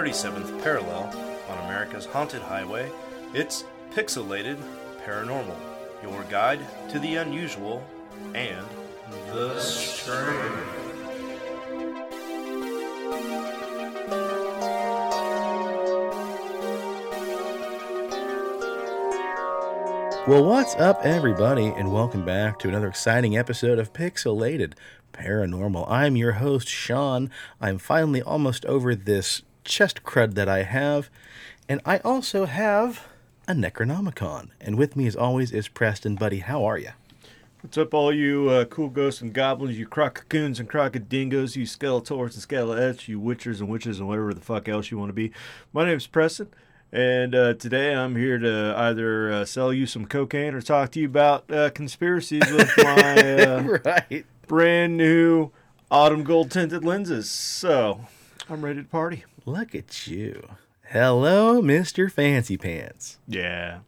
37th parallel on America's haunted highway, it's Pixelated Paranormal, your guide to the unusual and the strange. Well, what's up, everybody, and welcome back to another exciting episode of Pixelated Paranormal. I'm your host, Sean. I'm finally almost over this chest crud that I have, and I also have a Necronomicon. And with me, as always, is Preston. Buddy, how are you? What's up, all you uh, cool ghosts and goblins, you crococoons and crocodingos, you skeletors and skelettes, you witchers and witches and whatever the fuck else you want to be. My name's Preston, and uh, today I'm here to either uh, sell you some cocaine or talk to you about uh, conspiracies with my uh, right. brand new autumn gold tinted lenses. So I'm ready to party. Look at you. Hello, Mr. Fancy Pants. Yeah.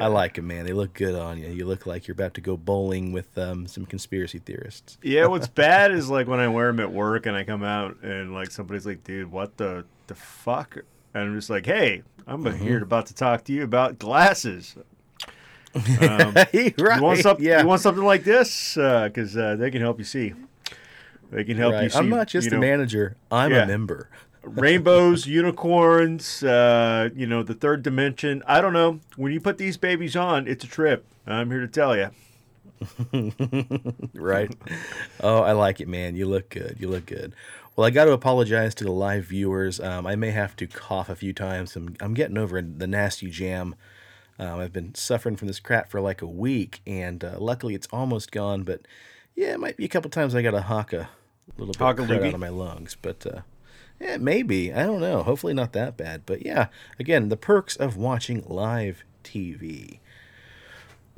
I like them, man. They look good on you. You look like you're about to go bowling with um, some conspiracy theorists. Yeah, what's bad is like when I wear them at work and I come out and like somebody's like, "Dude, what the the fuck?" And I'm just like, "Hey, I'm Mm-hmm. here about to talk to you about glasses. Um, right. you want something? Yeah. You want something like this? Because uh, they can help you see. They can help you see. I'm not just you a manager. I'm Yeah. a member. rainbows, unicorns, uh, you know, the third dimension. I don't know. When you put these babies on, it's a trip. I'm here to tell you. right? oh, I like it, man. You look good. You look good. Well, I got to apologize to the live viewers. Um, I may have to cough a few times. I'm, I'm getting over the nasty jam. Um, I've been suffering from this crap for like a week, and uh, luckily it's almost gone. But yeah, it might be a couple times I got to hawk a little bit of out of my lungs. But uh, yeah, maybe. I don't know. Hopefully not that bad. But yeah, again, the perks of watching live TV.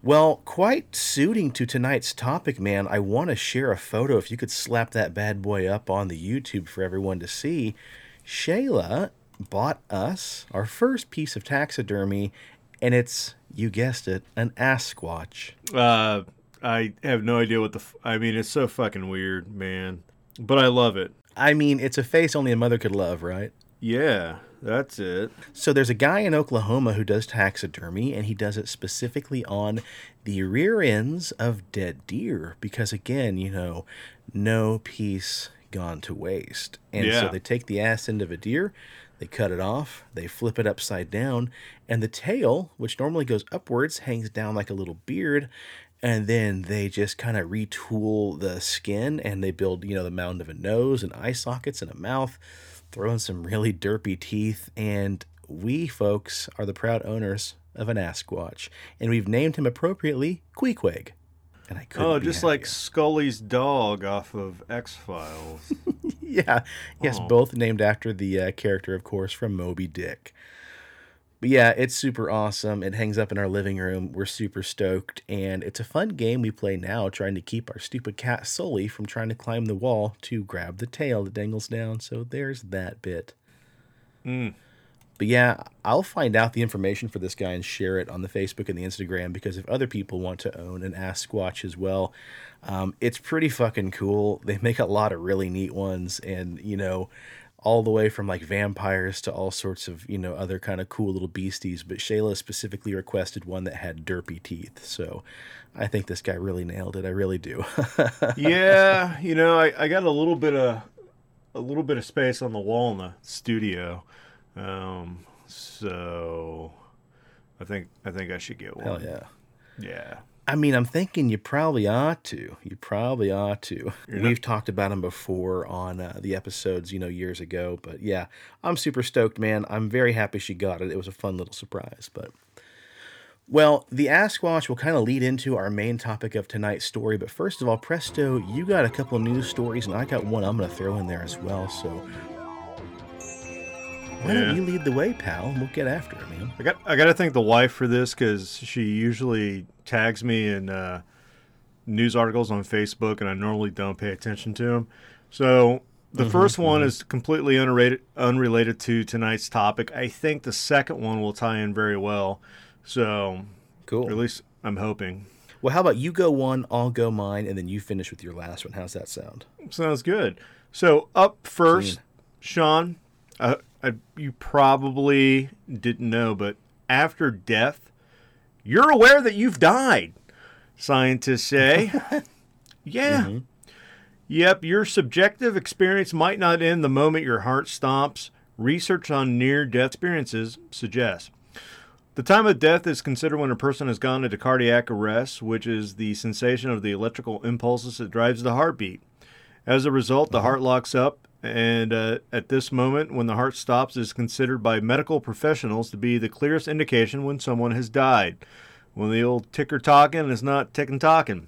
Well, quite suiting to tonight's topic, man. I want to share a photo. If you could slap that bad boy up on the YouTube for everyone to see. Shayla bought us our first piece of taxidermy, and it's, you guessed it, an Asquatch. Uh, I have no idea what the. F- I mean, it's so fucking weird, man. But I love it. I mean, it's a face only a mother could love, right? Yeah, that's it. So there's a guy in Oklahoma who does taxidermy, and he does it specifically on the rear ends of dead deer because, again, you know, no piece gone to waste. And so they take the ass end of a deer, they cut it off, they flip it upside down, and the tail, which normally goes upwards, hangs down like a little beard. And then they just kind of retool the skin and they build, you know, the mound of a nose and eye sockets and a mouth throw in some really derpy teeth, and we folks are the proud owners of an Asquatch, and we've named him appropriately Queequeg. And I couldn't Oh, just like. Scully's dog off of X Files. yeah, yes, Oh. both named after the uh, character, of course, from Moby Dick. But yeah, it's super awesome. It hangs up in our living room. We're super stoked, and it's a fun game we play now, trying to keep our stupid cat Sully from trying to climb the wall to grab the tail that dangles down. So there's that bit. Mm. But yeah, I'll find out the information for this guy and share it on the Facebook and the Instagram because if other people want to own an Asquatch as well, um, it's pretty fucking cool. They make a lot of really neat ones, and you know, all the way from like vampires to all sorts of you know other kind of cool little beasties. But Shayla specifically requested one that had derpy teeth, so I think this guy really nailed it. I really do. yeah, you know, I, I got a little bit of a little bit of space on the wall in the studio, um, so I think I think I should get one. Hell yeah. Yeah. I mean, I'm thinking you probably ought to. You probably ought to. You're We've talked about him before on uh, the episodes, you know, years ago. But yeah, I'm super stoked, man. I'm very happy she got it. It was a fun little surprise. But well, the Asquatch will kind of lead into our main topic of tonight's story. But first of all, Presto, you got a couple news stories, and I got one I'm going to throw in there as well. So why Yeah. don't you lead the way, pal? and We'll get after it, man. I got I got to thank the wife for this because she usually tags me in uh, news articles on Facebook, and I normally don't pay attention to them. So the first one is completely unrelated unrelated to tonight's topic. I think the second one will tie in very well. So Cool. at least I'm hoping. Well, how about you go one, I'll go mine, and then you finish with your last one. How's that sound? Sounds good. So up first, Clean. Sean, uh, uh, you probably didn't know, but after death, you're aware that you've died. Scientists say. yeah. Mm-hmm. Yep, your subjective experience might not end the moment your heart stops. Research on near death experiences suggests. The time of death is considered when a person has gone into cardiac arrest, which is the sensation of the electrical impulses that drives the heartbeat. As a result, the uh-huh. heart locks up, and uh, at this moment, when the heart stops, is considered by medical professionals to be the clearest indication when someone has died. When the old ticker talking is not ticking talking.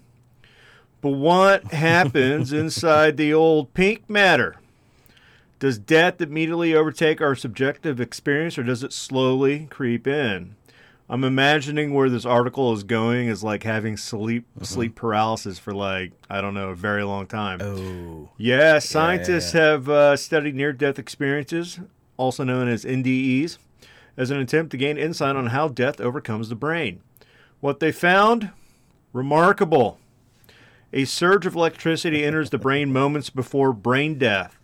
But what happens inside the old pink matter? Does death immediately overtake our subjective experience or does it slowly creep in? I'm imagining where this article is going is like having sleep sleep paralysis for like I don't know a very long time. Oh. Yeah, scientists have uh, studied near death experiences, also known as NDEs, as an attempt to gain insight on how death overcomes the brain. What they found? Remarkable. A surge of electricity enters the brain moments before brain death.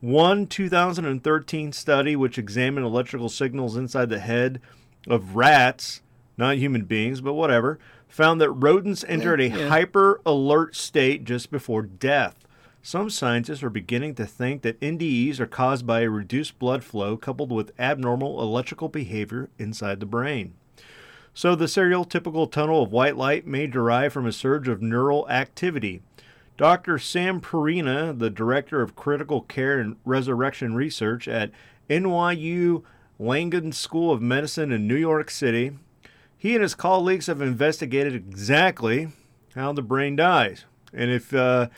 One 2013 study, which examined electrical signals inside the head of rats, not human beings, but whatever, found that rodents entered a hyper alert state just before death. Some scientists are beginning to think that NDEs are caused by a reduced blood flow coupled with abnormal electrical behavior inside the brain. So, the stereotypical tunnel of white light may derive from a surge of neural activity. Dr. Sam Parnia, the director of critical care and resurrection research at NYU Langone School of Medicine in New York City, he and his colleagues have investigated exactly how the brain dies. And if uh,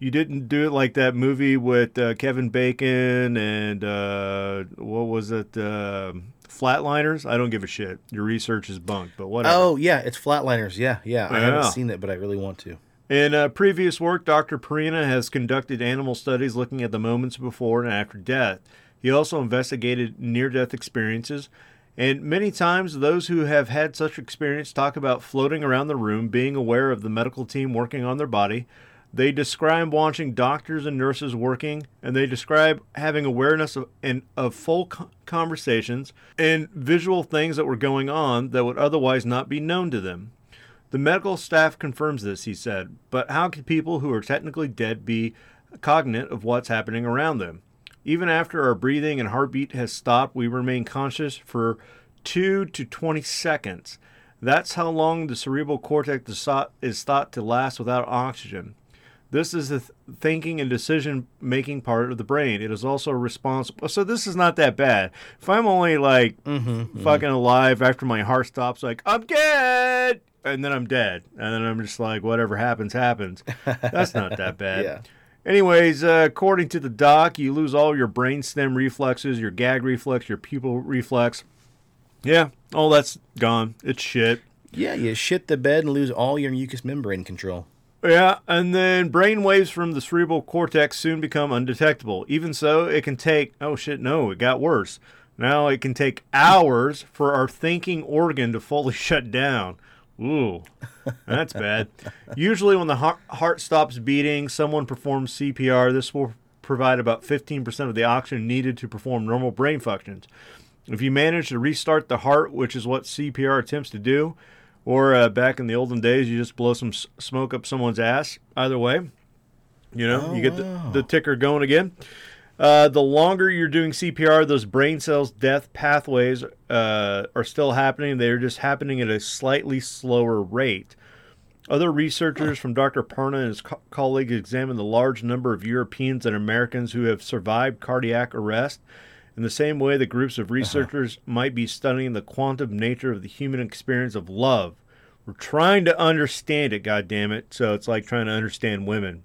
you didn't do it like that movie with uh, Kevin Bacon and uh, what was it, uh, Flatliners, I don't give a shit. Your research is bunk, but whatever. Oh yeah, it's Flatliners. Yeah, yeah. I Yeah. haven't seen it, but I really want to. In uh, previous work, Dr. Parnia has conducted animal studies looking at the moments before and after death. He also investigated near death experiences, and many times those who have had such experience talk about floating around the room, being aware of the medical team working on their body. They describe watching doctors and nurses working, and they describe having awareness of, and, of full conversations and visual things that were going on that would otherwise not be known to them. The medical staff confirms this, he said, but how can people who are technically dead be cognate of what's happening around them? Even after our breathing and heartbeat has stopped, we remain conscious for 2 to 20 seconds. That's how long the cerebral cortex is thought, to last without oxygen. This is the th- thinking and decision making part of the brain. It is also responsible. So this is not that bad. If I'm only like mm-hmm, mm-hmm. fucking alive after my heart stops, like I'm dead, and then I'm dead, and then I'm just like whatever happens happens. That's not that bad. Yeah. Anyways, uh, according to the doc, you lose all your brainstem reflexes, your gag reflex, your pupil reflex. Yeah, all that's gone. It's shit. Yeah, you shit the bed and lose all your mucous membrane control. Yeah, and then brain waves from the cerebral cortex soon become undetectable. Even so, it can take, oh shit, no, it got worse. Now it can take hours for our thinking organ to fully shut down. Ooh, that's bad. Usually, when the heart, stops beating, someone performs CPR. This will provide about 15% of the oxygen needed to perform normal brain functions. If you manage to restart the heart, which is what CPR attempts to do, or uh, back in the olden days, you just blow some s- smoke up someone's ass. Either way, you know, you get the, the ticker going again. Uh, the longer you're doing CPR, those brain cells death pathways uh, are still happening. They're just happening at a slightly slower rate. Other researchers from Dr. Parnia and his co- colleagues examined the large number of Europeans and Americans who have survived cardiac arrest. In the same way, the groups of researchers might be studying the quantum nature of the human experience of love. We're trying to understand it, God damn it! So it's like trying to understand women.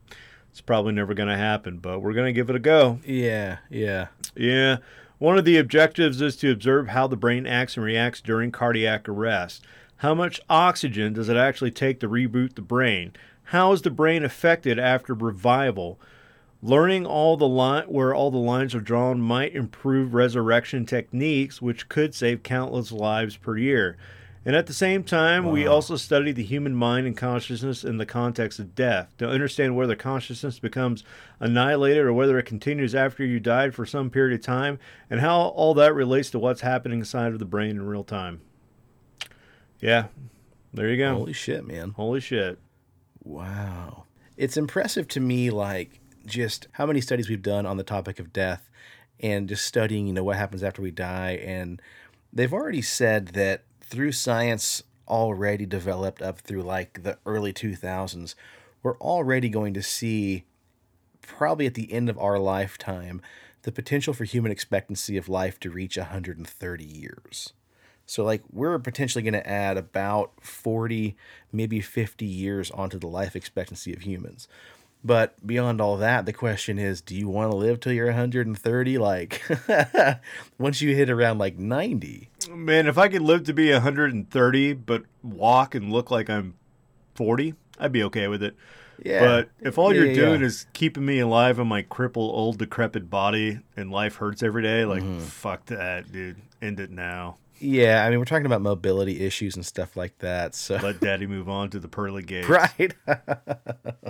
It's probably never going to happen, but we're going to give it a go. Yeah, yeah. Yeah. One of the objectives is to observe how the brain acts and reacts during cardiac arrest. How much oxygen does it actually take to reboot the brain? How is the brain affected after revival? Learning all the line where all the lines are drawn might improve resurrection techniques, which could save countless lives per year. And at the same time, we also study the human mind and consciousness in the context of death to understand whether consciousness becomes annihilated or whether it continues after you died for some period of time, and how all that relates to what's happening inside of the brain in real time. Yeah, there you go. Holy shit, man. Holy shit. Wow. It's impressive to me, like, just how many studies we've done on the topic of death and just studying, you know, what happens after we die. And they've already said that through science already developed up through like the early 2000s, we're already going to see, probably at the end of our lifetime, the potential for human expectancy of life to reach 130 years. So, like, we're potentially going to add about 40, maybe 50 years onto the life expectancy of humans. But beyond all that, the question is do you want to live till you're 130? Like, once you hit around like 90, Man, if I could live to be 130 but walk and look like I'm 40, I'd be okay with it. Yeah. But if all you're yeah, doing yeah. is keeping me alive in my crippled, old, decrepit body and life hurts every day, like, Mm-hmm. fuck that, dude. End it now. yeah, I mean, we're talking about mobility issues and stuff like that. So, Let daddy move on to the pearly gates. right.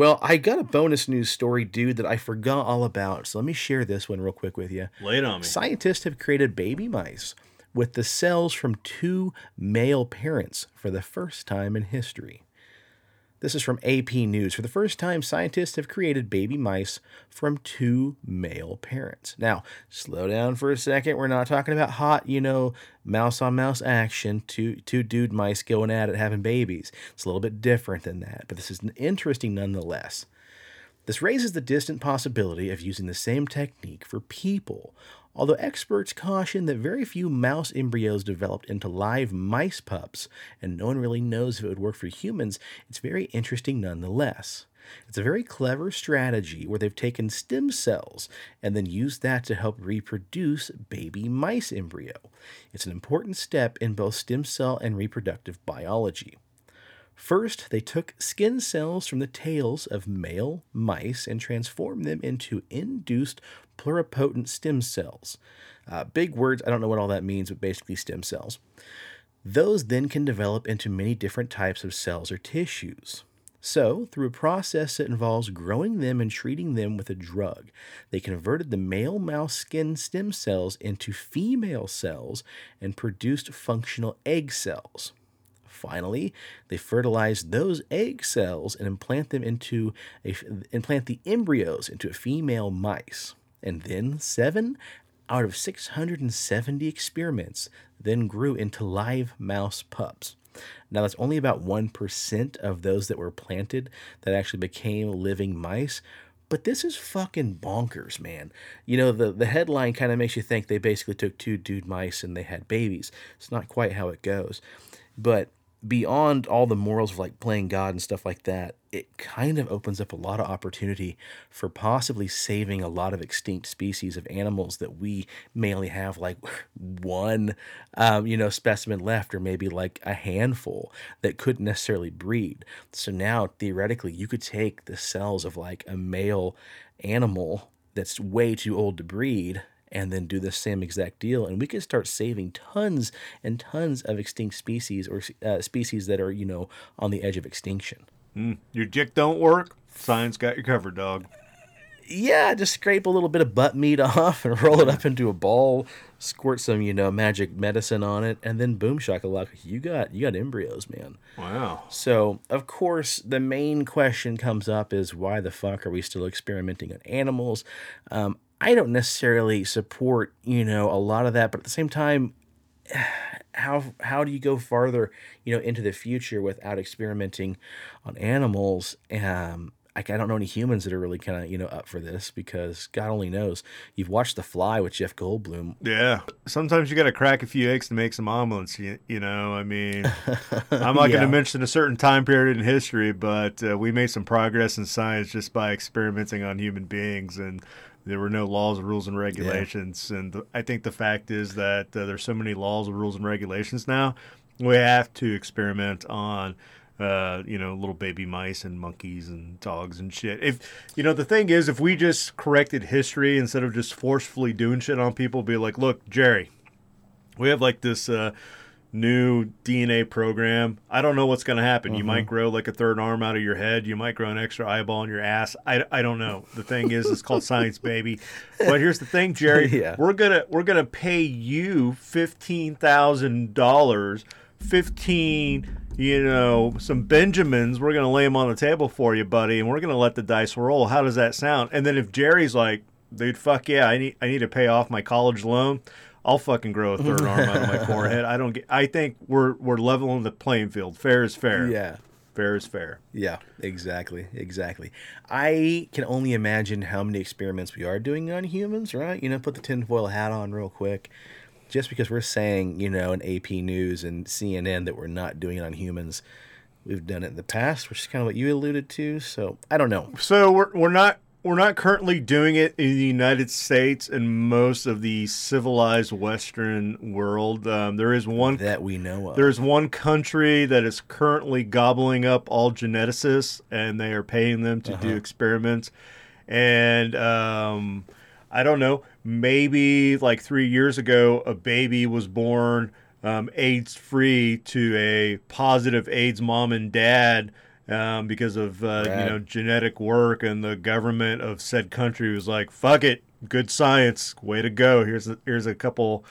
well, I got a bonus news story, dude, that I forgot all about. So, let me share this one real quick with you. Lay it on me. Scientists have created baby mice with the cells from two male parents for the first time in history. This is from AP News. For the first time, scientists have created baby mice from two male parents. Now, slow down for a second. We're not talking about hot, you know, mouse on mouse action, two, two dude mice going at it having babies. It's a little bit different than that, but this is interesting nonetheless. This raises the distant possibility of using the same technique for people, although experts caution that very few mouse embryos developed into live mice pups, and no one really knows if it would work for humans, it's very interesting nonetheless. It's a very clever strategy where they've taken stem cells and then used that to help reproduce baby mice embryo. It's an important step in both stem cell and reproductive biology. First, they took skin cells from the tails of male mice and transformed them into induced pluripotent stem cells. Uh, big words, I don't know what all that means, but basically stem cells. Those then can develop into many different types of cells or tissues. So, through a process that involves growing them and treating them with a drug, they converted the male mouse skin stem cells into female cells and produced functional egg cells. Finally, they fertilize those egg cells and implant them into a, implant the embryos into a female mice. And then seven out of 670 experiments then grew into live mouse pups. Now, that's only about 1% of those that were planted that actually became living mice. But this is fucking bonkers, man. You know, the, the headline kind of makes you think they basically took two dude mice and they had babies. It's not quite how it goes. But beyond all the morals of like playing God and stuff like that, it kind of opens up a lot of opportunity for possibly saving a lot of extinct species of animals that we may only have like one, um, you know, specimen left, or maybe like a handful that couldn't necessarily breed. So now theoretically, you could take the cells of like a male animal that's way too old to breed and then do the same exact deal and we could start saving tons and tons of extinct species or uh, species that are you know on the edge of extinction Your dick don't work? Science got you covered, dog. yeah just scrape a little bit of butt meat off and roll it up into a ball squirt some you know magic medicine on it and then boom shakalaka you got you got embryos man Wow. So, of course, the main question comes up is why the fuck are we still experimenting on animals? Um, I don't necessarily support, you know, a lot of that, but at the same time, how how do you go farther, you know, into the future without experimenting on animals? Um, I, I don't know any humans that are really kind of you know up for this because God only knows. You've watched The Fly with Jeff Goldblum. Yeah. Sometimes you got to crack a few eggs to make some omelets. You, you know, I mean, I'm not going to mention a certain time period in history, but uh, we made some progress in science just by experimenting on human beings, and there were no laws, or rules, and regulations. And the, I think the fact is that uh, there's so many laws, rules, and regulations now. We have to experiment on. Uh, you know, little baby mice and monkeys and dogs and shit. If you know, the thing is, if we just corrected history instead of just forcefully doing shit on people, be like, look, Jerry, we have like this uh, new DNA program. I don't know what's going to happen. You Mm-hmm. might grow like a third arm out of your head. You might grow an extra eyeball in your ass. I, I don't know. The thing is, it's called science, baby. But here's the thing, Jerry. Yeah. We're gonna we're gonna pay you fifteen thousand dollars. Fifteen, you know, some Benjamins. We're gonna lay them on the table for you, buddy, and we're gonna let the dice roll. How does that sound? And then if Jerry's like, dude, fuck yeah, I need I need to pay off my college loan. I'll fucking grow a third arm out of my forehead. I don't get. I think we're we're leveling the playing field. Fair is fair. Yeah. Fair is fair. Yeah, exactly, exactly. I can only imagine how many experiments we are doing on humans, right? You know, put the tinfoil hat on real quick. Just because we're saying, you know, in AP News and CNN that we're not doing it on humans, we've done it in the past, which is kind of what you alluded to. So I don't know. So we're we're not we're not currently doing it in the United States and most of the civilized Western world. Um, there is one That we know of. There's one country that is currently gobbling up all geneticists, and they are paying them to do experiments. And um, I don't know, maybe like three years ago, a baby was born um, AIDS free to a positive AIDS mom and dad. Um, because of uh, you know genetic work, and the government of said country was like, "Fuck it, good science, way to go." Here's a, here's a couple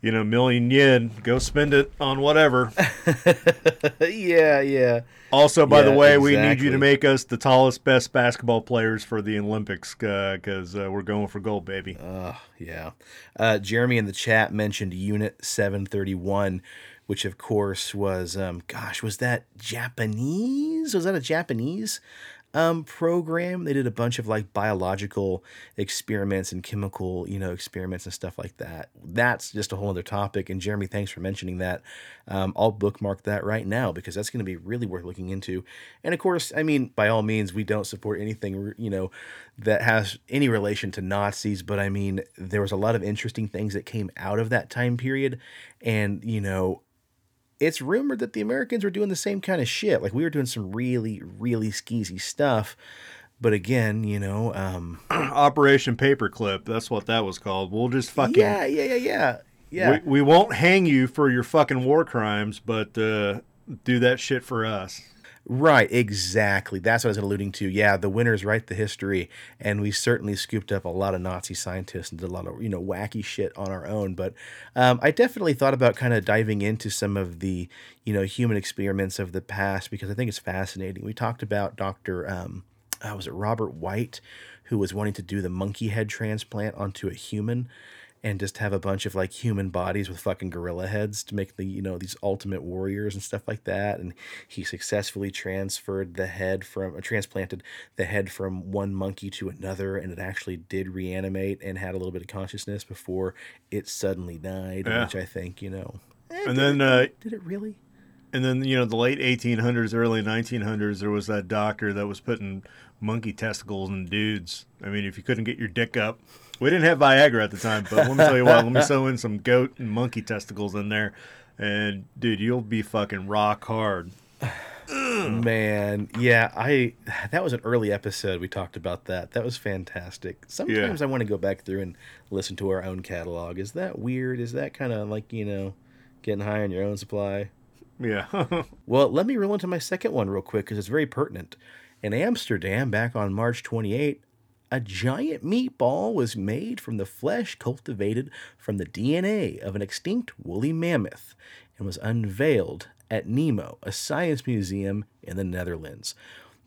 you know, million yen. Go spend it on whatever. yeah, yeah. Also, by the Yeah, way, we need you to make us the tallest, best basketball players for the Olympics because uh, we're going for gold, baby. Uh, yeah. Uh, Jeremy in the chat mentioned Unit 731, which of course was, um, gosh, was that Japanese? Was that a Japanese um, program? They did a bunch of like biological experiments and chemical, you know, experiments and stuff like that. That's just a whole other topic. And Jeremy, thanks for mentioning that. Um, I'll bookmark that right now because that's going to be really worth looking into. And of course, I mean, by all means, we don't support anything, you know, that has any relation to Nazis. But I mean, there was a lot of interesting things that came out of that time period. And, you know, it's rumored that the Americans were doing the same kind of shit. Like we were doing some really, really skeezy stuff. But again, you know, um, Operation Paperclip. That's what that was called. We'll just fucking. yeah, yeah, yeah, yeah, yeah. We, we won't hang you for your fucking war crimes, but uh, do that shit for us. Right, exactly. That's what I was alluding to. Yeah, the winners write the history, and we certainly scooped up a lot of Nazi scientists and did a lot of you know wacky shit on our own. But um, I definitely thought about kind of diving into some of the you know human experiments of the past because I think it's fascinating. We talked about Doctor, um, uh, was it Robert White, who was wanting to do the monkey head transplant onto a human and just have a bunch of like human bodies with fucking gorilla heads to make the you know these ultimate warriors and stuff like that and he successfully transferred the head from or transplanted the head from one monkey to another and it actually did reanimate and had a little bit of consciousness before it suddenly died Yeah. which i think you know eh, And then, it- uh, did it really and then you know, the late 1800s, early 1900s, there was that doctor that was putting monkey testicles in dudes. I mean, if you couldn't get your dick up, we didn't have Viagra at the time, but let me tell you what, let me sew in some goat and monkey testicles in there, and dude, you'll be fucking rock hard. Man, yeah, I that was an early episode. We talked about that. That was fantastic. Sometimes I want to go back through and listen to our own catalog. Is that weird? Is that kind of like you know, getting high on your own supply? Yeah. Well, let me roll into my second one real quick because it's very pertinent. In Amsterdam, back on March 28, a giant meatball was made from the flesh cultivated from the DNA of an extinct woolly mammoth and was unveiled at Nemo, a science museum in the Netherlands.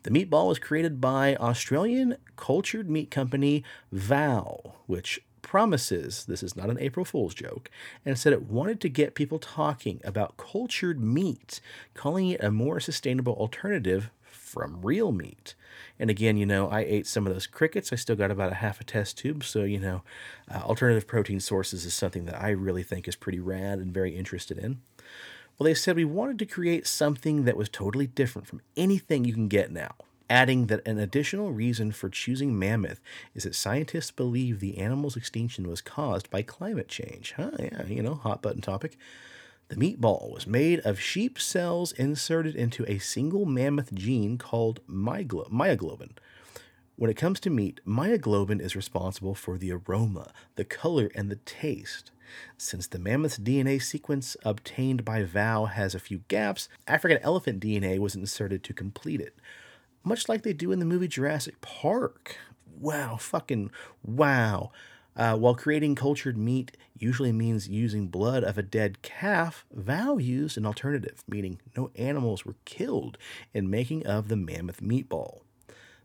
The meatball was created by Australian cultured meat company Vow, which promises this is not an April Fool's joke, and said it wanted to get people talking about cultured meat, calling it a more sustainable alternative from real meat. And again, you know, I ate some of those crickets. I still got about a half a test tube. So, you know, uh, alternative protein sources is something that I really think is pretty rad and very interested in. Well, they said we wanted to create something that was totally different from anything you can get now. Adding that an additional reason for choosing mammoth is that scientists believe the animal's extinction was caused by climate change. Huh? Yeah, you know, hot button topic. The meatball was made of sheep cells inserted into a single mammoth gene called myoglo- myoglobin. When it comes to meat, myoglobin is responsible for the aroma, the color, and the taste. Since the mammoth's DNA sequence obtained by Vow has a few gaps, African elephant DNA was inserted to complete it. Much like they do in the movie Jurassic Park. Wow, fucking wow. Uh, while creating cultured meat usually means using blood of a dead calf, Vow used an alternative, meaning no animals were killed in making of the mammoth meatball.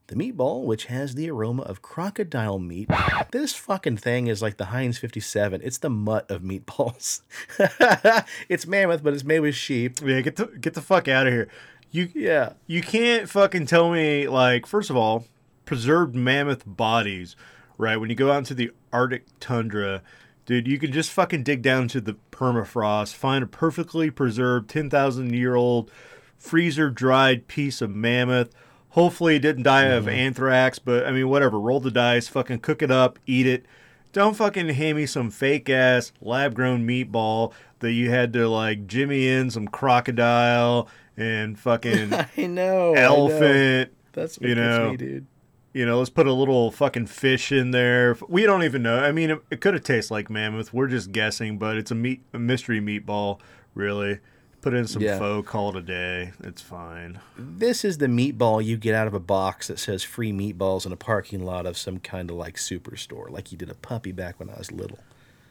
The meatball, which has the aroma of crocodile meat, this fucking thing is like the Heinz 57. It's the mutt of meatballs. it's mammoth, but it's made with sheep. Yeah, get the get the fuck out of here. You Yeah. you can't fucking tell me like first of all, preserved mammoth bodies, right? When you go out into the Arctic tundra, dude, you can just fucking dig down to the permafrost, find a perfectly preserved 10,000 year old freezer dried piece of mammoth. Hopefully it didn't die of mm-hmm. anthrax, but I mean whatever, roll the dice, fucking cook it up, eat it. Don't fucking hand me some fake ass lab grown meatball that you had to like jimmy in some crocodile and fucking I know. I know. elephant. That's what you know. me, dude. You know, let's put a little fucking fish in there. We don't even know. I mean, it, it could have tasted like mammoth. We're just guessing, but it's a meat, a mystery meatball, really. Put in some Yeah. faux, call it a day. It's fine. This is the meatball you get out of a box that says free meatballs in a parking lot of some kind of like superstore, like you did a puppy back when I was little.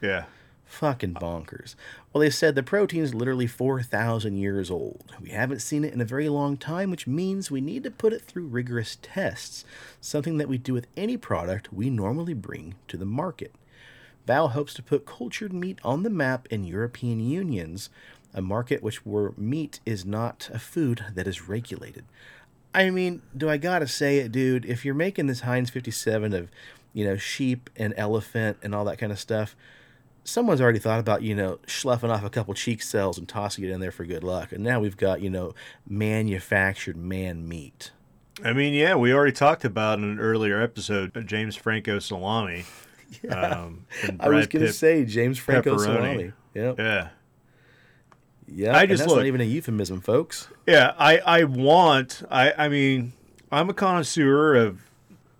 Yeah. Fucking bonkers. Well, they said the protein's literally 4,000 years old. We haven't seen it in a very long time, which means we need to put it through rigorous tests, something that we do with any product we normally bring to the market. Vow hopes to put cultured meat on the map in European unions, a market which where meat is not a food that is regulated. I mean, do I gotta say it, dude? If you're making this Heinz 57 of, you know, sheep and elephant and all that kind of stuff, someone's already thought about, you know, schluffing off a couple cheek cells and tossing it in there for good luck. And now we've got, you know, manufactured man meat. I mean, yeah, we already talked about in an earlier episode uh, James Franco salami. Um, I was gonna say James Franco pepperoni. salami. Yep. Yeah. Yeah. I and just that's look- not even a euphemism, folks. Yeah, I, I want I I mean I'm a connoisseur of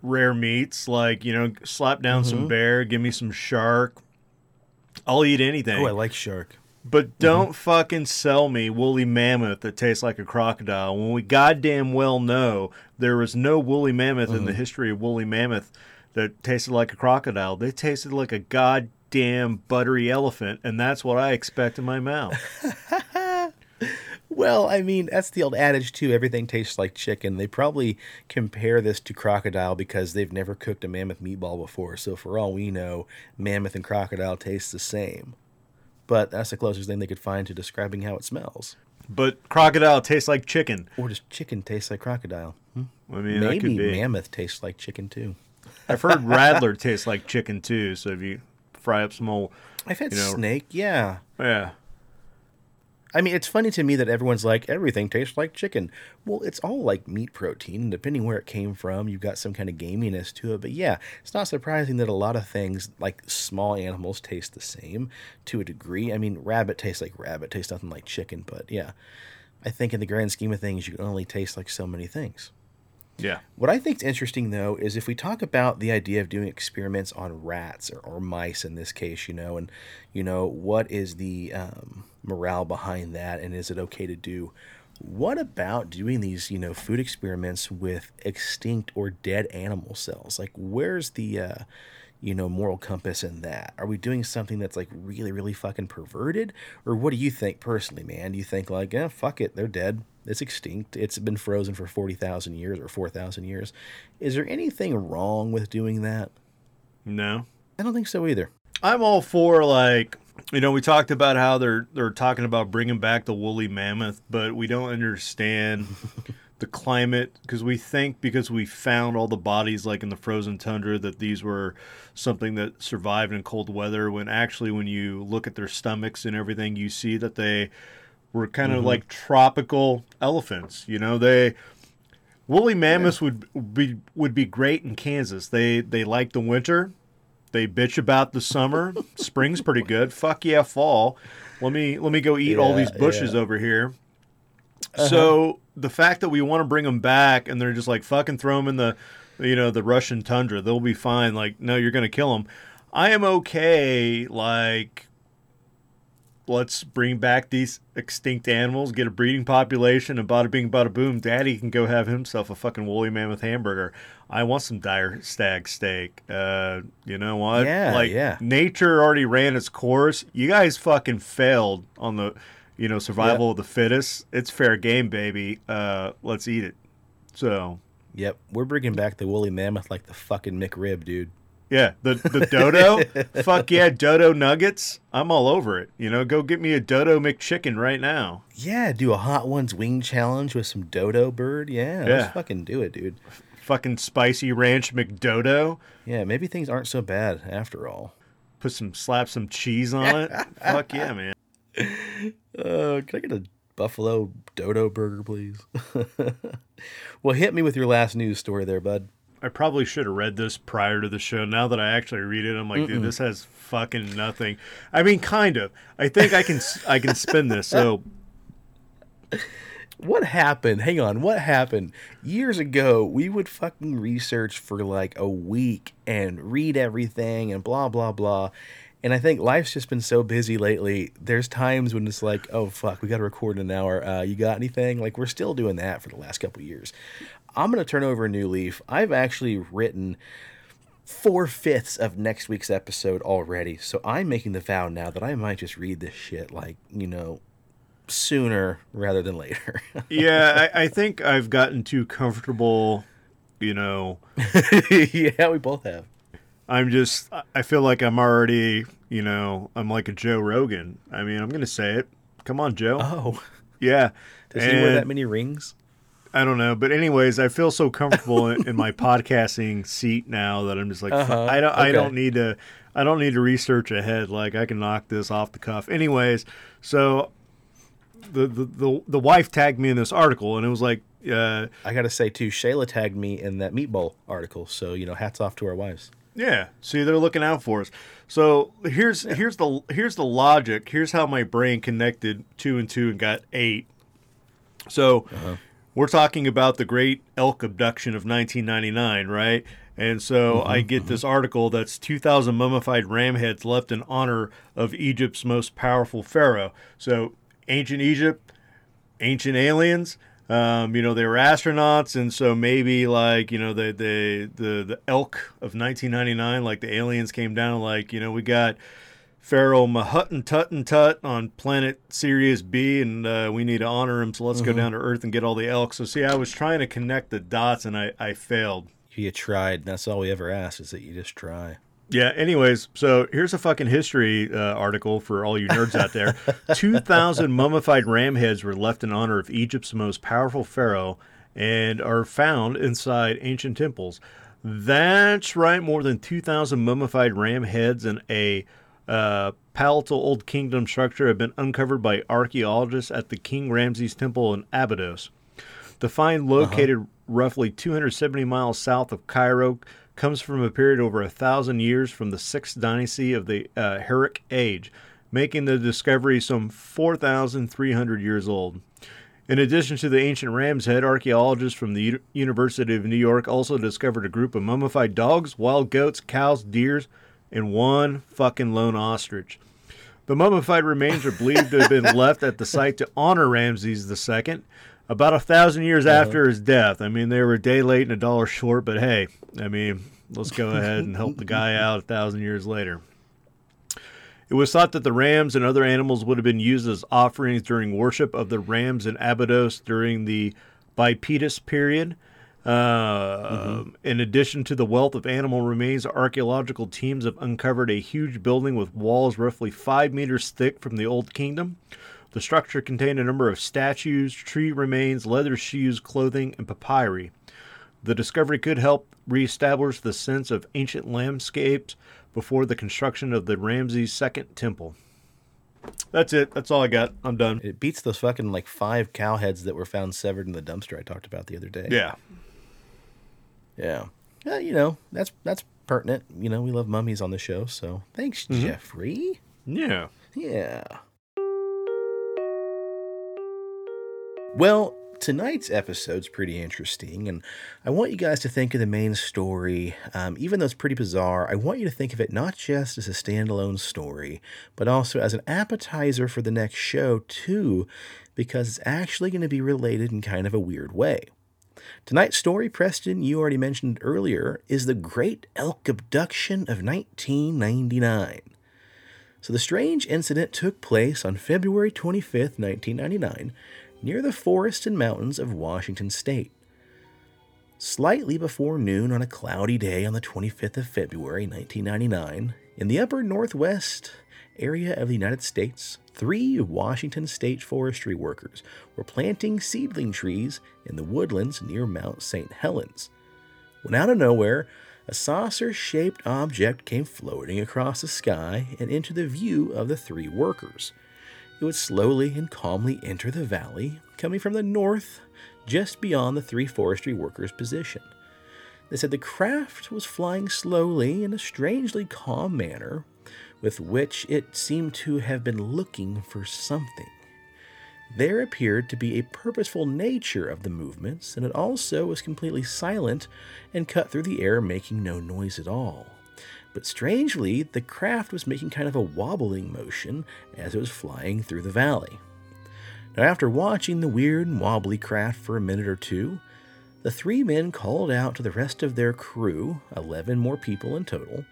rare meats. Like you know, slap down Mm-hmm. some bear, give me some shark. I'll eat anything. Oh, I like shark. but mm-hmm. don't fucking sell me woolly mammoth that tastes like a crocodile when we goddamn well know there was no woolly mammoth in the mm-hmm. history of woolly mammoth that tasted like a crocodile. They tasted like a goddamn buttery elephant, and that's what I expect in my mouth. Well, I mean, that's the old adage too. Everything tastes like chicken. They probably compare this to crocodile because they've never cooked a mammoth meatball before. So for all we know, mammoth and crocodile taste the same. But that's the closest thing they could find to describing how it smells. but crocodile tastes like chicken. Or does chicken taste like crocodile? Hmm? I mean, that could Maybe be. mammoth tastes like chicken too. I've heard rattler tastes like chicken too. So if you fry up some old, I've had You know- snake, yeah. yeah, I mean, it's funny to me that everyone's like, everything tastes like chicken. Well, it's all like meat protein. Depending where it came from, you've got some kind of gaminess to it. But yeah, it's not surprising that a lot of things, like small animals, taste the same to a degree. I mean, rabbit tastes like rabbit, tastes nothing like chicken. But yeah, I think in the grand scheme of things, you can only taste like so many things. Yeah. What I think is interesting, though, is if we talk about the idea of doing experiments on rats or, or mice in this case, you know, and, you know, what is the um, morale behind that and is it okay to do? What about doing these, you know, food experiments with extinct or dead animal cells? Like, where's the, uh, you know, moral compass in that? Are we doing something that's like really, really fucking perverted? Or what do you think personally, man? Do you think like, eh, fuck it, they're dead. It's extinct. It's been frozen for 40,000 years or 4,000 years. Is there anything wrong with doing that? No, I don't think so either. I'm all for like you know we talked about how they're they're talking about bringing back the woolly mammoth, but we don't understand the climate because we think because we found all the bodies like in the frozen tundra that these were something that survived in cold weather when actually when you look at their stomachs and everything you see that they were kind of mm-hmm. like tropical elephants you know they woolly mammoths would be would be great in Kansas they they like the winter they bitch about the summer. Spring's pretty good. Fuck yeah, fall. Let me let me go eat all these bushes yeah. over here. Uh-huh. So the fact that we want to bring them back and they're just like fucking throw them in the you know, the Russian tundra. They'll be fine. Like, no, you're going to kill them. I am okay. Like, let's bring back these extinct animals, get a breeding population, and bada bing, bada boom, daddy can go have himself a fucking woolly mammoth hamburger. I want some dire stag steak. Uh, you know what? Yeah, like yeah. nature already ran its course. You guys fucking failed on the, you know, survival Yep. of the fittest. It's fair game, baby. Uh, let's eat it. So Yep, we're bringing back the woolly mammoth like the fucking McRib, dude. Yeah, the the dodo, fuck yeah, dodo nuggets. I'm all over it. You know, go get me a dodo McChicken right now. Yeah, do a hot ones wing challenge with some dodo bird. Yeah, Yeah. let's fucking do it, dude. Fucking spicy ranch McDodo. Yeah, maybe things aren't so bad after all. Put some slap some cheese on it. fuck yeah, man. Uh, can I get a buffalo dodo burger, please? well, hit me with your last news story there, bud. I probably should have read this prior to the show. Now that I actually read it, I'm like, dude, this has fucking nothing. I mean, kind of. I think I can I can spin this. So What happened? Hang on, what happened? Years ago, we would fucking research for like a week and read everything and blah blah blah. And I think life's just been so busy lately. There's times when it's like, oh fuck, we got to record in an hour. Uh, you got anything? Like we're still doing that for the last couple years. I'm gonna turn over a new leaf. I've actually written four fifths of next week's episode already, so I'm making the vow now that I might just read this shit like you know sooner rather than later. yeah, I, I think I've gotten too comfortable. You know, yeah, we both have. I'm just. I feel like I'm already. You know, I'm like a Joe Rogan. I mean, I'm gonna say it. Come on, Joe. Oh, yeah. does he wear that many rings? I don't know, but anyways, I feel so comfortable in, in my podcasting seat now that I'm just like, Uh-huh, I don't, I don't need to, I don't need to research ahead. Like I can knock this off the cuff. Anyways, so the the the, the wife tagged me in this article, and it was like, uh, I gotta say too, Shayla tagged me in that meatball article, so you know, hats off to our wives. Yeah, see, they're looking out for us. So here's here's the here's the logic. Here's how my brain connected two and two and got eight. So we're talking about the great elk abduction of 1999, right? And so I get this article that's 2,000 mummified ram heads left in honor of Egypt's most powerful pharaoh. So ancient Egypt, ancient aliens. Um, you know, they were astronauts, and so maybe like you know the the the the elk of 1999, like the aliens came down, like you know we got Pharaoh Mahutton Tutton Tut and Tut on planet Sirius B, and uh, we need to honor him. So let's go down to Earth and get all the elk. So see, I was trying to connect the dots, and I I failed. You tried. That's all we ever ask is that you just try. Yeah. Anyways, so here's a fucking history uh, article for all you nerds out there. Two thousand mummified ram heads were left in honor of Egypt's most powerful pharaoh, and are found inside ancient temples. That's right. More than two thousand mummified ram heads and a uh, palatal Old Kingdom structure have been uncovered by archaeologists at the King Ramses Temple in Abydos. The find, located roughly 270 miles south of Cairo, comes from a period over a thousand years from the sixth dynasty of the uh, Herrick Age, making the discovery some 4,300 years old. In addition to the ancient ram's head, archaeologists from the U- University of New York also discovered a group of mummified dogs, wild goats, cows, deers, and one fucking lone ostrich. The mummified remains are believed to have been left at the site to honor Ramses II about a thousand years after his death. I mean, they were a day late and a dollar short, but hey, I mean, let's go ahead and help the guy out a thousand years later. It was thought that the rams and other animals would have been used as offerings during worship of the rams in Abydos during the Bipedus period. Uh, In addition to the wealth of animal remains, archaeological teams have uncovered a huge building with walls roughly five meters thick from the Old Kingdom. The structure contained a number of statues, tree remains, leather shoes, clothing, and papyri. The discovery could help reestablish the sense of ancient landscapes before the construction of the Ramses II temple. That's it. That's all I got. I'm done. It beats those fucking like five cow heads that were found severed in the dumpster I talked about the other day. Yeah. Yeah. Yeah, you know, that's that's pertinent. You know, we love mummies on the show, so thanks, Jeffrey. Yeah. Yeah. Well, tonight's episode's pretty interesting, and I want you guys to think of the main story. Um, even though it's pretty bizarre, I want you to think of it not just as a standalone story, but also as an appetizer for the next show, too, because it's actually going to be related in kind of a weird way. Tonight's story, Preston, you already mentioned earlier, is the Great Elk Abduction of 1999. So the strange incident took place on February 25th, 1999, near the forests and mountains of Washington state. Slightly before noon on a cloudy day on the 25th of February 1999, in the upper northwest area of the United States, three Washington state forestry workers were planting seedling trees in the woodlands near Mount St. Helens. When out of nowhere, a saucer shaped object came floating across the sky and into the view of the three workers. It would slowly and calmly enter the valley, coming from the north, just beyond the three forestry workers' position. They said the craft was flying slowly in a strangely calm manner, with which it seemed to have been looking for something. There appeared to be a purposeful nature of the movements, and it also was completely silent and cut through the air, making no noise at all. But strangely, the craft was making kind of a wobbling motion as it was flying through the valley. Now, after watching the weird and wobbly craft for a minute or two, the three men called out to the rest of their crew, 11 more people in total,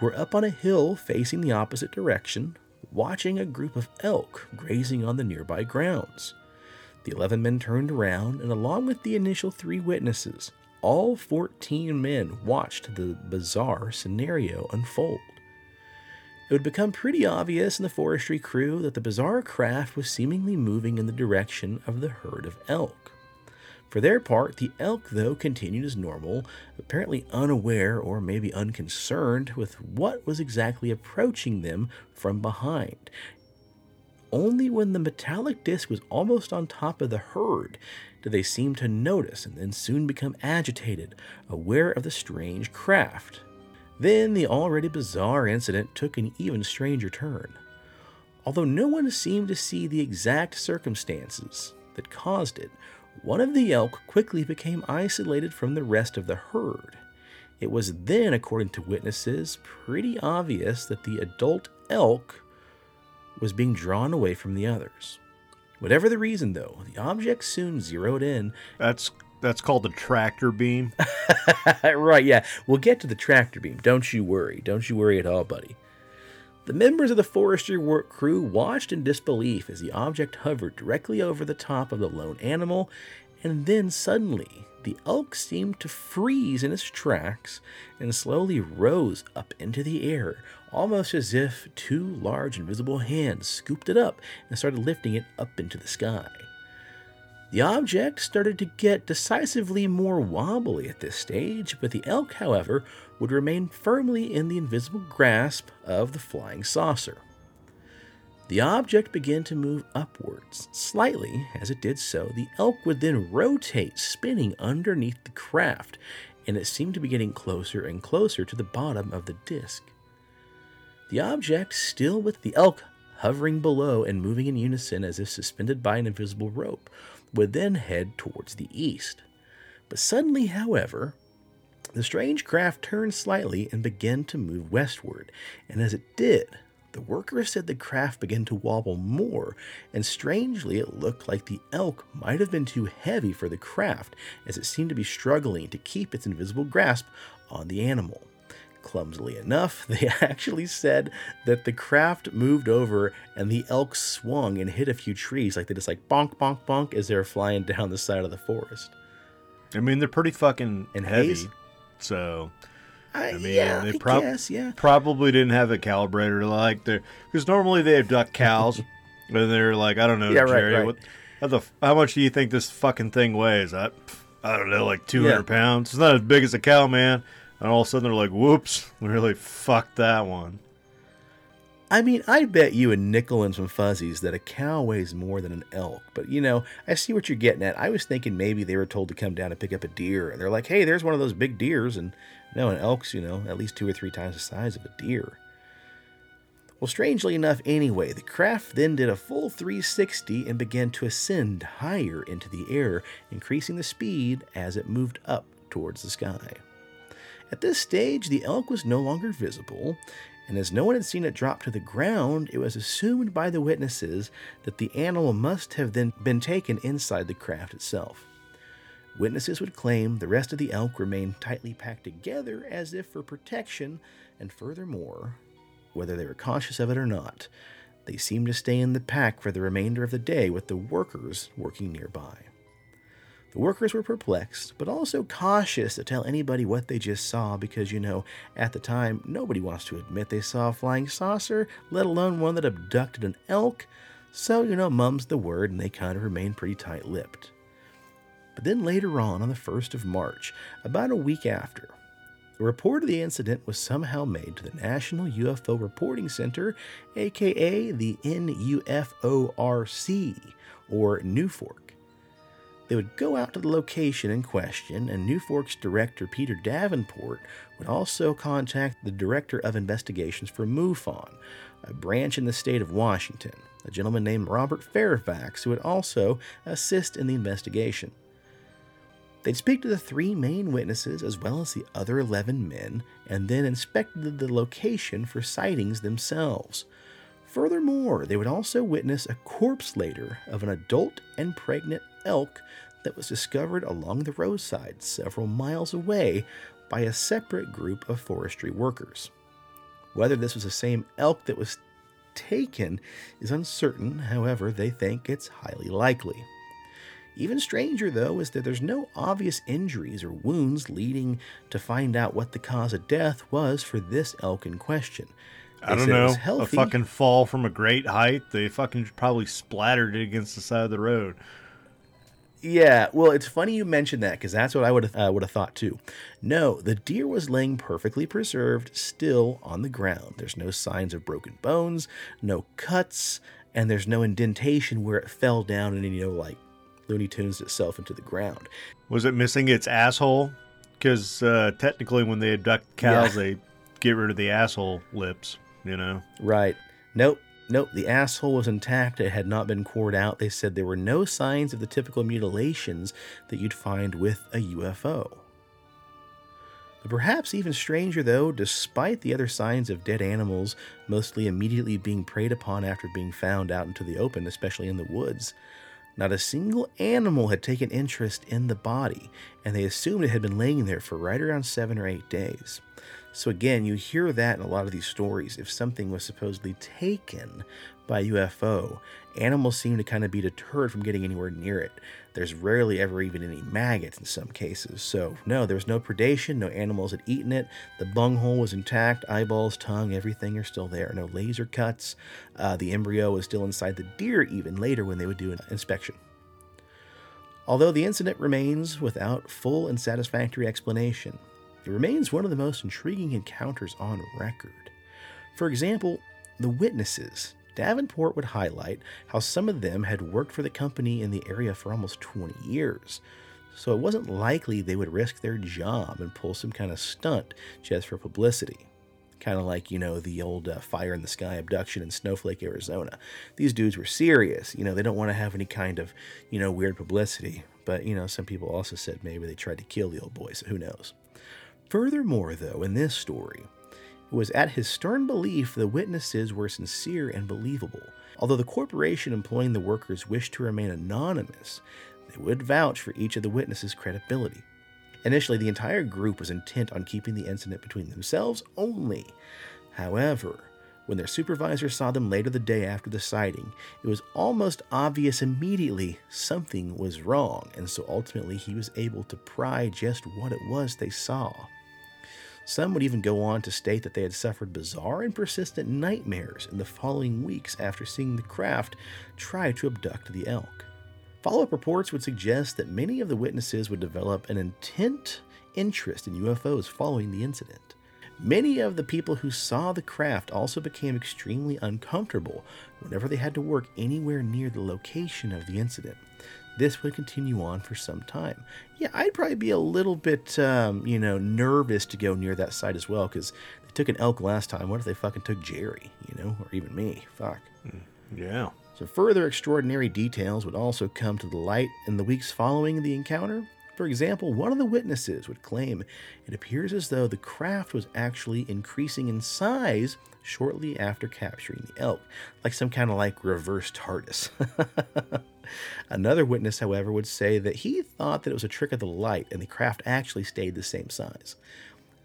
were up on a hill facing the opposite direction, watching a group of elk grazing on the nearby grounds. The 11 men turned around, and along with the initial three witnesses, all 14 men watched the bizarre scenario unfold. It would become pretty obvious in the forestry crew that the bizarre craft was seemingly moving in the direction of the herd of elk. For their part, the elk, though, continued as normal, apparently unaware or maybe unconcerned with what was exactly approaching them from behind. Only when the metallic disc was almost on top of the herd did they seem to notice and then soon become agitated, aware of the strange craft. Then the already bizarre incident took an even stranger turn. Although no one seemed to see the exact circumstances that caused it, one of the elk quickly became isolated from the rest of the herd. It was then, according to witnesses, pretty obvious that the adult elk was being drawn away from the others. Whatever the reason, though, the object soon zeroed in. That's that's called the tractor beam. right, yeah. We'll get to the tractor beam. Don't you worry. Don't you worry at all, buddy. The members of the forestry work crew watched in disbelief as the object hovered directly over the top of the lone animal, and then suddenly the elk seemed to freeze in its tracks and slowly rose up into the air, almost as if two large invisible hands scooped it up and started lifting it up into the sky. The object started to get decisively more wobbly at this stage, but the elk, however, would remain firmly in the invisible grasp of the flying saucer. The object began to move upwards. Slightly, as it did so, the elk would then rotate, spinning underneath the craft, and it seemed to be getting closer and closer to the bottom of the disc. The object, still with the elk hovering below and moving in unison as if suspended by an invisible rope, would then head towards the east. But suddenly, however, the strange craft turned slightly and began to move westward, and as it did, the workers said the craft began to wobble more, and strangely it looked like the elk might have been too heavy for the craft, as it seemed to be struggling to keep its invisible grasp on the animal. Clumsily enough, they actually said that the craft moved over and the elk swung and hit a few trees, like they just like bonk, bonk, bonk as they were flying down the side of the forest. I mean, they're pretty fucking And heavy. haze? So I, I mean, yeah, they prob- guess, yeah. probably didn't have a calibrator like they because normally they have duck cows and they're like, I don't know, Yeah, Jerry, right. what how the how much do you think this fucking thing weighs? I I don't know, like two hundred Yeah. pounds. It's not as big as a cow, man. And all of a sudden they're like, whoops, we really fucked that one. I mean, I bet you a nickel and some fuzzies that a cow weighs more than an elk. But you know, I see what you're getting at. I was thinking maybe they were told to come down and pick up a deer, and they're like, "Hey, there's one of those big deers," and no, an elk's you know at least two or three times the size of a deer. Well, strangely enough, anyway, the craft then did a full 360 and began to ascend higher into the air, increasing the speed as it moved up towards the sky. At this stage, the elk was no longer visible, and as no one had seen it drop to the ground, it was assumed by the witnesses that the animal must have then been taken inside the craft itself. Witnesses would claim the rest of the elk remained tightly packed together as if for protection, and furthermore, whether they were conscious of it or not, they seemed to stay in the pack for the remainder of the day with the workers working nearby. The workers were perplexed, but also cautious to tell anybody what they just saw because, you know, at the time, nobody wants to admit they saw a flying saucer, let alone one that abducted an elk. So, you know, mum's the word, and they kind of remained pretty tight lipped. But then later on, on the 1st of March, about a week after, a report of the incident was somehow made to the National UFO Reporting Center, aka the NUFORC, or NUFORC. They would go out to the location in question, and NUFORC's director Peter Davenport would also contact the director of investigations for MUFON, a branch in the state of Washington, a gentleman named Robert Fairfax, who would also assist in the investigation. They'd speak to the three main witnesses as well as the other 11 men, and then inspected the location for sightings themselves. Furthermore, they would also witness a corpse later of an adult and pregnant elk that was discovered along the roadside several miles away by a separate group of forestry workers. Whether this was the same elk that was taken is uncertain, however, they think it's highly likely. Even stranger, though, is that there's no obvious injuries or wounds leading to find out what the cause of death was for this elk in question. I don't know. A fucking fall from a great height. They fucking probably splattered it against the side of the road. Yeah, well, it's funny you mentioned that because that's what I would have uh, would have thought too. No, the deer was laying perfectly preserved, still on the ground. There's no signs of broken bones, no cuts, and there's no indentation where it fell down and you know like Looney Tunes itself into the ground. Was it missing its asshole? Because uh, technically, when they abduct cows, yeah. they get rid of the asshole lips. You know. Right. Nope. Nope, the asshole was intact. It had not been cored out. They said there were no signs of the typical mutilations that you'd find with a UFO. But perhaps even stranger, though, despite the other signs of dead animals mostly immediately being preyed upon after being found out into the open, especially in the woods, not a single animal had taken interest in the body, and they assumed it had been laying there for right around seven or eight days. So again, you hear that in a lot of these stories. If something was supposedly taken by UFO, animals seem to kind of be deterred from getting anywhere near it. There's rarely ever even any maggots in some cases. So no, there was no predation, no animals had eaten it. The bunghole was intact, eyeballs, tongue, everything are still there. No laser cuts. Uh, the embryo was still inside the deer even later when they would do an inspection. Although the incident remains without full and satisfactory explanation, it remains one of the most intriguing encounters on record. For example, the witnesses. Davenport would highlight how some of them had worked for the company in the area for almost 20 years, so it wasn't likely they would risk their job and pull some kind of stunt just for publicity. Kind of like, you know, the old uh, fire in the sky abduction in Snowflake, Arizona. These dudes were serious. You know, they don't want to have any kind of, you know, weird publicity. But, you know, some people also said maybe they tried to kill the old boy, so who knows. Furthermore, though, in this story, it was at his stern belief the witnesses were sincere and believable. Although the corporation employing the workers wished to remain anonymous, they would vouch for each of the witnesses' credibility. Initially, the entire group was intent on keeping the incident between themselves only. However, when their supervisor saw them later the day after the sighting, it was almost obvious immediately something was wrong, and so ultimately he was able to pry just what it was they saw. Some would even go on to state that they had suffered bizarre and persistent nightmares in the following weeks after seeing the craft try to abduct the elk. Follow up reports would suggest that many of the witnesses would develop an intent interest in UFOs following the incident. Many of the people who saw the craft also became extremely uncomfortable whenever they had to work anywhere near the location of the incident this would continue on for some time. Yeah, I'd probably be a little bit, um, you know, nervous to go near that site as well because they took an elk last time, what if they fucking took Jerry, you know, or even me? Fuck. Yeah. So, further extraordinary details would also come to the light in the weeks following the encounter. For example, one of the witnesses would claim it appears as though the craft was actually increasing in size shortly after capturing the elk, like some kind of like reverse TARDIS. Another witness, however, would say that he thought that it was a trick of the light and the craft actually stayed the same size.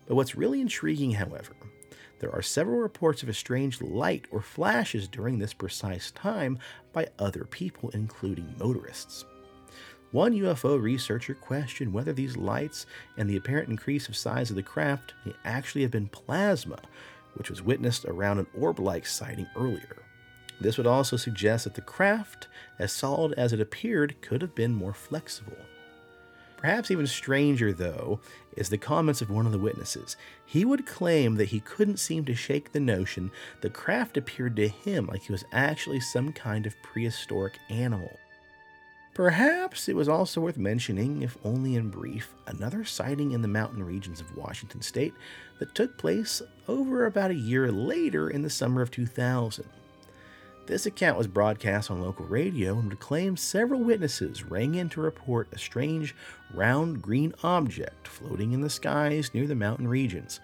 But what's really intriguing, however, there are several reports of a strange light or flashes during this precise time by other people, including motorists. One UFO researcher questioned whether these lights and the apparent increase of size of the craft may actually have been plasma, which was witnessed around an orb like sighting earlier. This would also suggest that the craft, as solid as it appeared, could have been more flexible. Perhaps even stranger, though, is the comments of one of the witnesses. He would claim that he couldn't seem to shake the notion the craft appeared to him like he was actually some kind of prehistoric animal. Perhaps it was also worth mentioning, if only in brief, another sighting in the mountain regions of Washington state that took place over about a year later in the summer of 2000. This account was broadcast on local radio and would claim several witnesses rang in to report a strange, round green object floating in the skies near the mountain regions.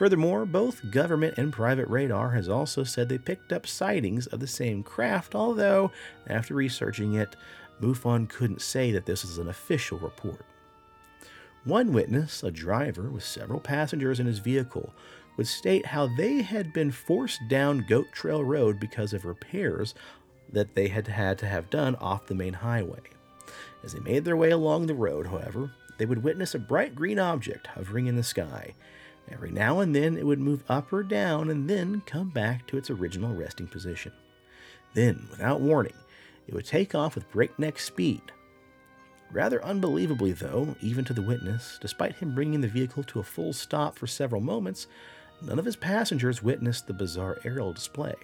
Furthermore, both government and private radar has also said they picked up sightings of the same craft, although, after researching it, MUFON couldn't say that this is an official report. One witness, a driver with several passengers in his vehicle, would state how they had been forced down Goat Trail Road because of repairs that they had had to have done off the main highway. As they made their way along the road, however, they would witness a bright green object hovering in the sky. Every now and then it would move up or down and then come back to its original resting position. Then, without warning, it would take off with breakneck speed. Rather unbelievably, though, even to the witness, despite him bringing the vehicle to a full stop for several moments, none of his passengers witnessed the bizarre aerial display.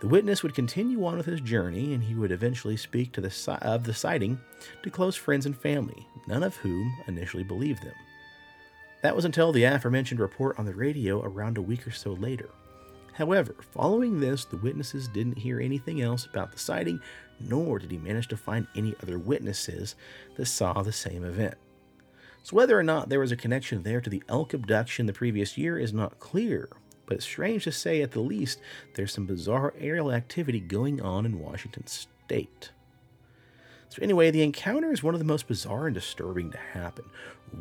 The witness would continue on with his journey, and he would eventually speak to the si- of the sighting to close friends and family, none of whom initially believed them. That was until the aforementioned report on the radio around a week or so later. However, following this, the witnesses didn't hear anything else about the sighting, nor did he manage to find any other witnesses that saw the same event. So, whether or not there was a connection there to the elk abduction the previous year is not clear, but it's strange to say at the least there's some bizarre aerial activity going on in Washington state. So, anyway, the encounter is one of the most bizarre and disturbing to happen.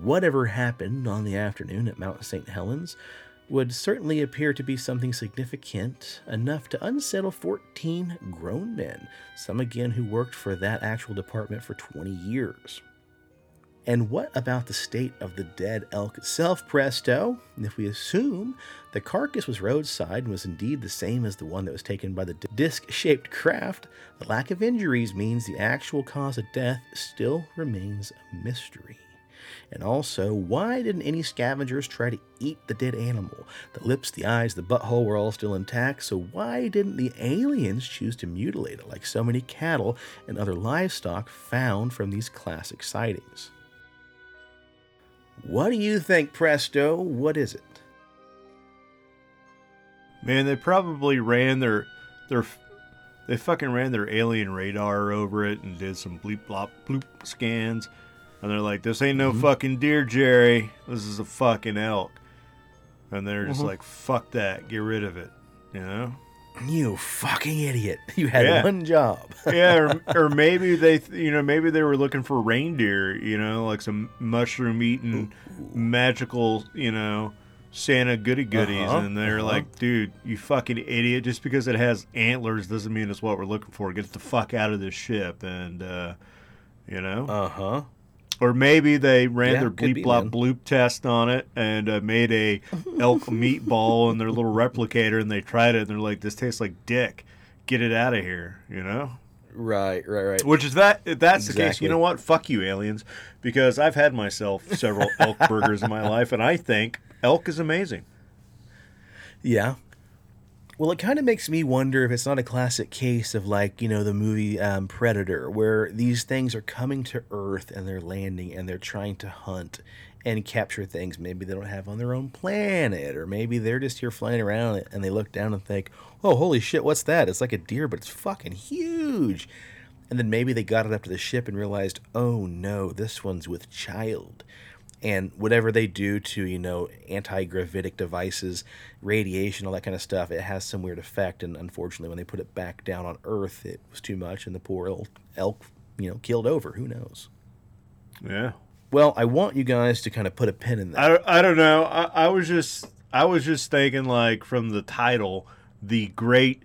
Whatever happened on the afternoon at Mount St. Helens would certainly appear to be something significant enough to unsettle 14 grown men, some again who worked for that actual department for 20 years. And what about the state of the dead elk itself, presto? If we assume the carcass was roadside and was indeed the same as the one that was taken by the disc shaped craft, the lack of injuries means the actual cause of death still remains a mystery. And also, why didn't any scavengers try to eat the dead animal? The lips, the eyes, the butthole were all still intact, so why didn't the aliens choose to mutilate it like so many cattle and other livestock found from these classic sightings? What do you think, Presto? What is it? Man, they probably ran their their they fucking ran their alien radar over it and did some bleep blop bloop scans. And they're like, This ain't no Mhm. fucking deer, Jerry. This is a fucking elk. And they're just Mhm. like, fuck that, get rid of it. You know? You fucking idiot. You had Yeah. one job. yeah, or, or maybe they, you know, maybe they were looking for reindeer, you know, like some mushroom eating magical, you know, Santa goody goodies, Uh-huh, and they're uh-huh. like, dude, you fucking idiot! Just because it has antlers doesn't mean it's what we're looking for. Get the fuck out of this ship, and uh, you know, Uh huh. Or maybe they ran Yeah, their bleep blop bloop test on it and uh, made a elk meatball in their little replicator, and they tried it, and they're like, this tastes like dick. Get it out of here, you know. Right, right, right. Which is that? If that's the case, you know what? Fuck you, aliens, because I've had myself several elk burgers in my life, and I think elk is amazing. Yeah. Well, it kind of makes me wonder if it's not a classic case of like, you know, the movie um, Predator, where these things are coming to Earth and they're landing and they're trying to hunt and capture things maybe they don't have on their own planet, or maybe they're just here flying around and they look down and think, oh, holy shit, what's that? It's like a deer, but it's fucking huge. And then maybe they got it up to the ship and realized, oh no, this one's with child and whatever they do to you know anti-gravitic devices radiation all that kind of stuff it has some weird effect and unfortunately when they put it back down on earth it was too much and the poor elk, elk you know killed over who knows Yeah. well i want you guys to kind of put a pin in that I, I don't know. I, I was just I was just thinking like from the title, the Great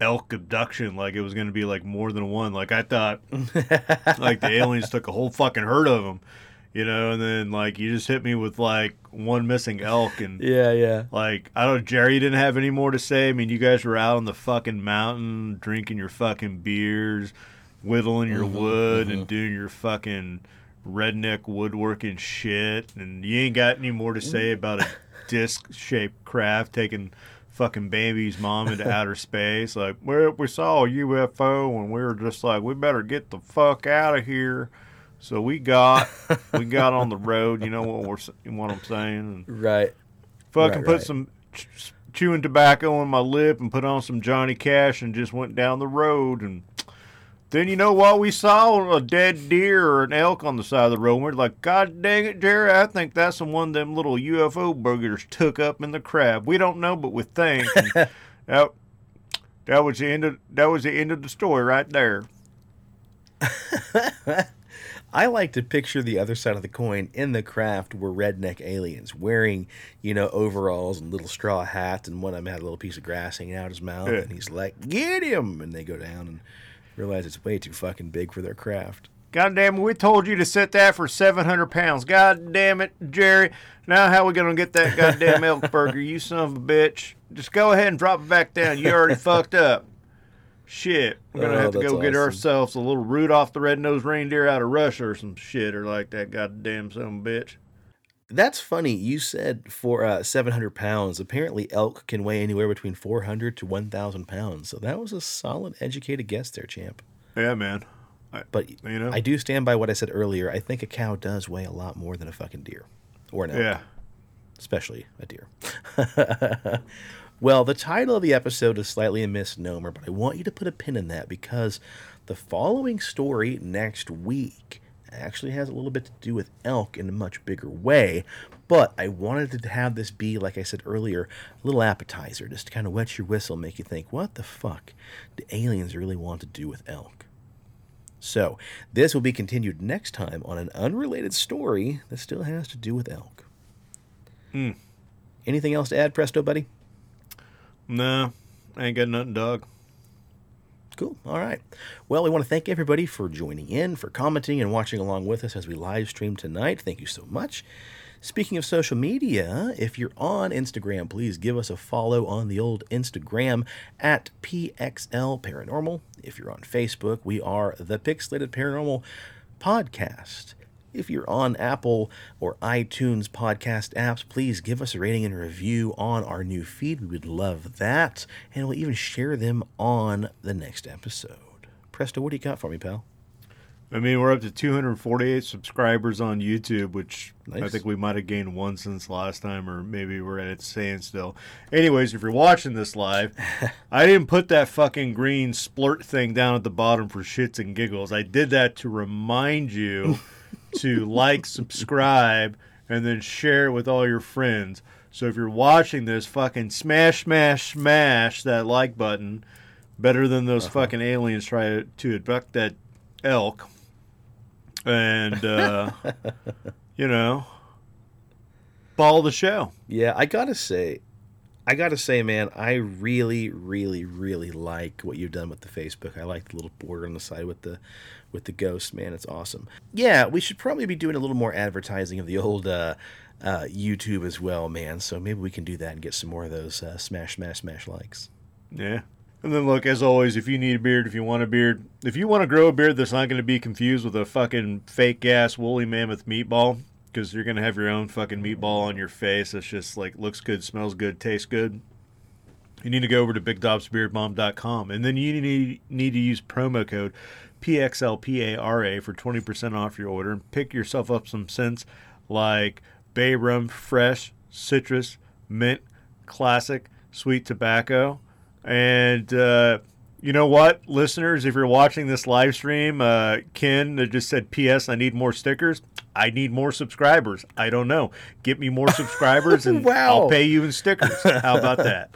Elk Abduction, like it was going to be like more than one. Like I thought, like the aliens took a whole fucking herd of them, you know. And then like you just hit me with like one missing elk, and yeah yeah like I don't. Jerry didn't have any more to say. I mean, you guys were out on the fucking mountain drinking your fucking beers, whittling your mm-hmm, wood, and mm-hmm. doing your fucking redneck woodworking shit, and you ain't got any more to say about a disc-shaped craft taking fucking baby's mom into outer space. Like, well, we saw a UFO, and we were just like, we better get the fuck out of here. So we got we got on the road. You know what we're what I'm saying? And right fucking Right, put right. some ch- chewing tobacco on my lip and put on some Johnny Cash and just went down the road and then you know what we saw a dead deer or an elk on the side of the road. We're like, God dang it, Jerry! I think that's the one of them little UFO burgers took up in the crab. We don't know, but we think. That, that was the end of that was the end of the story right there. I like to picture the other side of the coin. In the craft were redneck aliens wearing, you know, overalls and little straw hats, and one of them had a little piece of grass hanging out his mouth, and he's like, "Get him!" And they go down and realize it's way too fucking big for their craft. God damn it, we told you to set that for 700 pounds. God damn it, Jerry. Now, how we going to get that goddamn elk burger, you son of a bitch? Just go ahead and drop it back down. You already fucked up. Shit. We're to Oh, have to go get ourselves a little Rudolph the Red-Nosed Reindeer out of Russia or some shit or like that goddamn son of a bitch. That's funny. You said for uh, 700 pounds. Apparently, elk can weigh anywhere between 400 to 1,000 pounds. So that was a solid, educated guess there, champ. Yeah, man. I, But you know? I do stand by what I said earlier. I think a cow does weigh a lot more than a fucking deer or an elk. yeah. especially a deer. well, the title of the episode is slightly a misnomer, but I want you to put a pin in that because the following story next week actually has a little bit to do with elk in a much bigger way. But I wanted to have this be, like I said earlier, a little appetizer, just to kind of wet your whistle, make you think, what the fuck do aliens really want to do with elk? So, this will be continued next time on an unrelated story that still has to do with elk. Hmm. Anything else to add, Presto, buddy? No, I ain't got nothing, dog. Cool. All right. Well, we want to thank everybody for joining in, for commenting, and watching along with us as we live stream tonight. Thank you so much. Speaking of social media, if you're on Instagram, please give us a follow on the old Instagram at PXL Paranormal. If you're on Facebook, we are the Pixelated Paranormal Podcast. If you're on Apple or iTunes podcast apps, please give us a rating and review on our new feed. We would love that. And we'll even share them on the next episode. Presto, what do you got for me, pal? I mean, we're up to 248 subscribers on YouTube, which I think we might have gained one since last time, or maybe we're at a standstill. Anyways, if you're watching this live, I didn't put that fucking green splurt thing down at the bottom for shits and giggles. I did that to remind you to like, subscribe, and then share it with all your friends. So if you're watching this, fucking smash, smash, smash that like button. Better than those fucking aliens try to, to abduct that elk and uh, you know, follow the show. Yeah, I gotta say, I gotta say, man, I really, really, really like what you've done with the Facebook. I like the little border on the side with the with the ghost, man. It's awesome. Yeah, we should probably be doing a little more advertising of the old uh, uh, YouTube as well, man. So maybe we can do that and get some more of those uh, smash, smash, smash likes. Yeah. And then look, as always, if you need a beard, if you want a beard, if you want to grow a beard that's not going to be confused with a fucking fake ass woolly mammoth meatball, because you're to have your own fucking meatball on your face It's just like looks good, smells good, tastes good. you need to go over to bigdobsbeardbomb.com and then you need, need to use promo code PXLPARA for 20% off your order and pick yourself up some scents like bay rum, fresh, citrus, mint, classic, sweet tobacco. And uh, you know what, listeners, if you're watching this live stream, uh, Ken just said, P.S. I need more stickers. I need more subscribers. I don't know. Get me more subscribers and Wow. I'll pay you in stickers. How about that?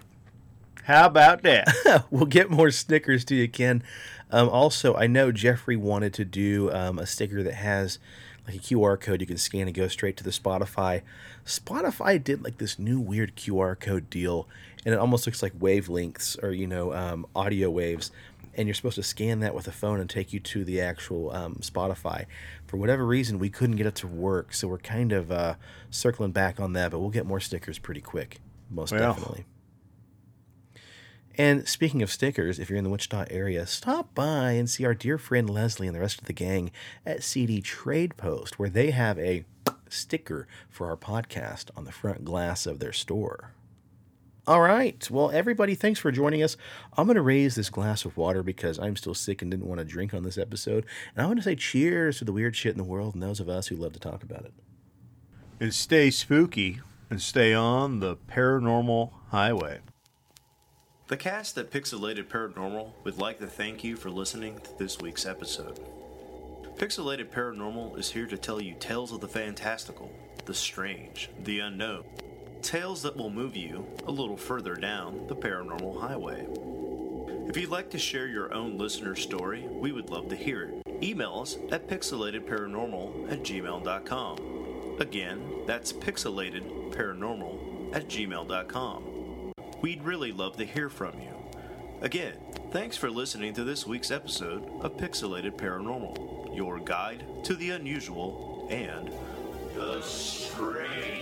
How about that? we'll get more stickers to you, Ken. Um, also, I know Jeffrey wanted to do um, a sticker that has like a QR code you can scan and go straight to the Spotify. Spotify did like this new weird QR code deal, and it almost looks like wavelengths or you know um, audio waves. And you're supposed to scan that with a phone and take you to the actual um, Spotify. For whatever reason, we couldn't get it to work, so we're kind of uh, circling back on that. But we'll get more stickers pretty quick, most Well. definitely. And speaking of stickers, if you're in the Wichita area, stop by and see our dear friend Leslie and the rest of the gang at CD Trade Post, where they have a sticker for our podcast on the front glass of their store. All right. Well, everybody, thanks for joining us. I'm going to raise this glass of water because I'm still sick and didn't want to drink on this episode. And I want to say cheers to the weird shit in the world and those of us who love to talk about it. and stay spooky and stay on the paranormal highway. The cast at Pixelated Paranormal would like to thank you for listening to this week's episode. Pixelated Paranormal is here to tell you tales of the fantastical, the strange, the unknown. Tales that will move you a little further down the paranormal highway. If you'd like to share your own listener story, we would love to hear it. Email us at pixelatedparanormal at gmail.com. Again, that's pixelatedparanormal at gmail.com. We'd really love to hear from you. Again, thanks for listening to this week's episode of Pixelated Paranormal, your guide to the unusual and the strange.